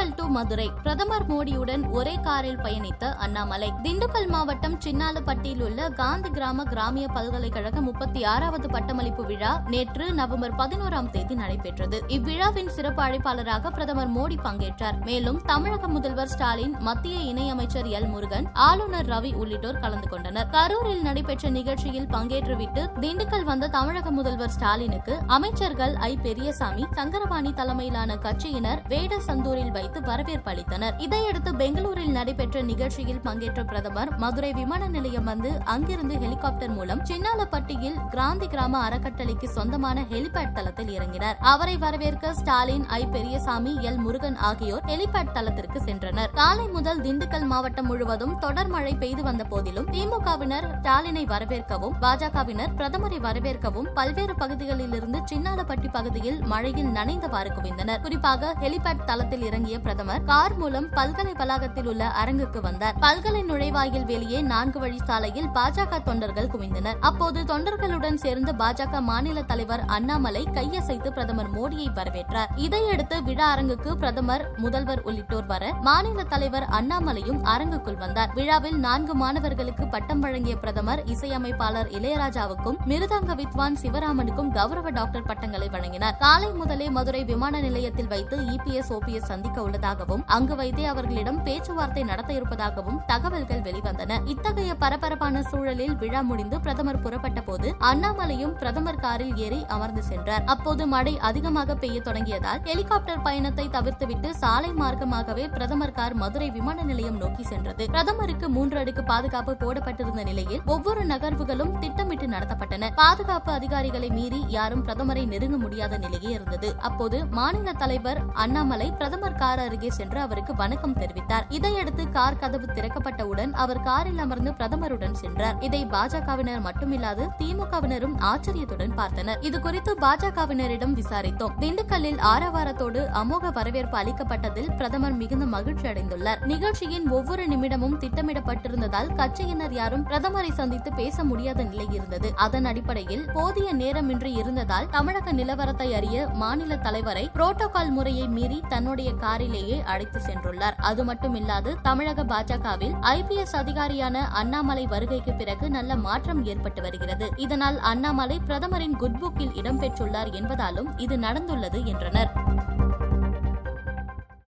Dindigul to Madurai. பிரதமர் மோடியுடன் ஒரே காரில் பயணித்த அண்ணாமலை. திண்டுக்கல் மாவட்டம் சின்னாலப்பட்டியில் உள்ள காந்தி கிராம கிராமிய பல்கலைக்கழக முப்பத்தி ஆறாவது பட்டமளிப்பு விழா நேற்று நவம்பர் பதினோராம் தேதி நடைபெற்றது. இவ்விழாவின் சிறப்பு அழைப்பாளராக பிரதமர் மோடி பங்கேற்றார். மேலும் தமிழக முதல்வர் ஸ்டாலின் மத்திய இணையமைச்சர் எல் முருகன் ஆளுநர் ரவி உள்ளிட்டோர் கலந்து கொண்டனர். கரூரில் நடைபெற்ற நிகழ்ச்சியில் பங்கேற்றுவிட்டு திண்டுக்கல் வந்த தமிழக முதல்வர் ஸ்டாலினுக்கு அமைச்சர்கள் ஐ. பெரியசாமி சங்கரபாணி தலைமையிலான கட்சியினர் வேட சந்தூரில் வைத்து வரவேற்பு அளித்தனர். இதையடுத்து பெங்களூரில் நடைபெற்ற நிகழ்ச்சியில் பங்கேற்ற பிரதமர் மதுரை விமான நிலையம் வந்து அங்கிருந்து ஹெலிகாப்டர் மூலம் சின்னாலப்பட்டியில் கிராந்தி கிராம அறக்கட்டளைக்கு சொந்தமான ஹெலிபேட் தளத்தில் இறங்கினார். அவரை வரவேற்க ஸ்டாலின் ஐ. பெரியசாமி எல். முருகன் ஆகியோர் ஹெலிபேட் தளத்திற்கு சென்றனர். காலை முதல் திண்டுக்கல் மாவட்டம் முழுவதும் தொடர் மழை பெய்து வந்த போதிலும் திமுகவினர் ஸ்டாலினை வரவேற்கவும் பாஜகவினர் பிரதமரை வரவேற்கவும் பல்வேறு பகுதிகளிலிருந்து சின்னாலப்பட்டி பகுதியில் மழையில் நனைந்தவாறு குவிந்தனர். குறிப்பாக ஹெலிபேட் தளத்தில் இறங்கிய பிரதமர் கார் மூலம் பல்கலை வளாகத்தில் உள்ள அரங்குக்கு வந்தார். பல்கலை நுழைவாயில் வெளியே நான்கு வழி சாலையில் பாஜக தொண்டர்கள் குவிந்தனர். அப்போது தொண்டர்களுடன் சேர்ந்து பாஜக மாநில தலைவர் அண்ணாமலை கையசைத்து பிரதமர் மோடியை வரவேற்றார். இதையடுத்து விழா அரங்குக்கு பிரதமர் முதல்வர் உள்ளிட்டோர் வர மாநில தலைவர் அண்ணாமலையும் அரங்குக்குள் வந்தார். விழாவில் நான்கு மாணவர்களுக்கு பட்டம் வழங்கிய பிரதமர் இசையமைப்பாளர் இளையராஜாவுக்கும் மிருதங்க வித்வான் சிவராமனுக்கும் கௌரவ டாக்டர் பட்டங்களை வழங்கினார். காலை முதலே மதுரை விமான நிலையத்தில் வைத்து இபிஎஸ் ஓபிஎஸ் சந்திக்க உள்ளதாகவும் அங்கு வைத்தே அவர்களிடம் பேச்சுவார்த்தை நடத்த இருப்பதாகவும் தகவல்கள் வெளிவந்தன. இத்தகைய பரபரப்பான சூழலில் விழா முடிந்து பிரதமர் புறப்பட்ட போது அண்ணாமலையும் பிரதமர் காரில் ஏறி அமர்ந்து சென்றார். அப்போது மழை அதிகமாக பெய்ய தொடங்கியதால் ஹெலிகாப்டர் பயணத்தை தவிர்த்துவிட்டு சாலை மார்க்கமாகவே பிரதமர் கார் மதுரை விமான நிலையம் நோக்கி சென்றது. பிரதமருக்கு மூன்று அடுக்கு பாதுகாப்பு போடப்பட்டிருந்த நிலையில் ஒவ்வொரு நகர்வுகளும் திட்டமிட்டு நடத்தப்பட்டன. பாதுகாப்பு அதிகாரிகளை மீறி யாரும் பிரதமரை நெருங்க முடியாத நிலையே இருந்தது. அப்போது மாநில தலைவர் அண்ணாமலை பிரதமர் கார் அருகே சென்று அவருக்கு வணக்கம் தெரிவித்தார். இதையடுத்து கார் கதவு திறக்கப்பட்டவுடன் அவர் காரில் அமர்ந்து பிரதமருடன் சென்றார். இதை பாஜகவினர் மட்டுமில்லாது திமுகவினரும் ஆச்சரியத்துடன் பார்த்தனர். இது குறித்து பாஜகவினரிடம் விசாரித்தோம். திண்டுக்கல்லில் ஆரவாரத்தோடு அமோக வரவேற்பு அளிக்கப்பட்டதில் பிரதமர் மிகுந்த மகிழ்ச்சி அடைந்துள்ளார். நிகழ்ச்சியின் ஒவ்வொரு நிமிடமும் திட்டமிடப்பட்டிருந்ததால் கட்சியினர் யாரும் பிரதமரை சந்தித்து பேச முடியாத நிலை இருந்தது. அதன் அடிப்படையில் போதிய நேரமின்றி இருந்ததால் தமிழக நிலவரத்தை அறிய மாநில தலைவரை புரோட்டோகால் முறையை மீறி தன்னுடைய கார் காரிலேயே அழைத்து சென்றுள்ளார். அது மட்டுமில்லாது தமிழக பாஜகவில் ஐபிஎஸ் அதிகாரியான அண்ணாமலை வருகைக்கு பிறகு நல்ல மாற்றம் ஏற்பட்டு வருகிறது. இதனால் அண்ணாமலை பிரதமரின் குட்புக்கில் இடம்பெற்றுள்ளார் என்பதாலும் இது நடந்துள்ளது என்றனர்.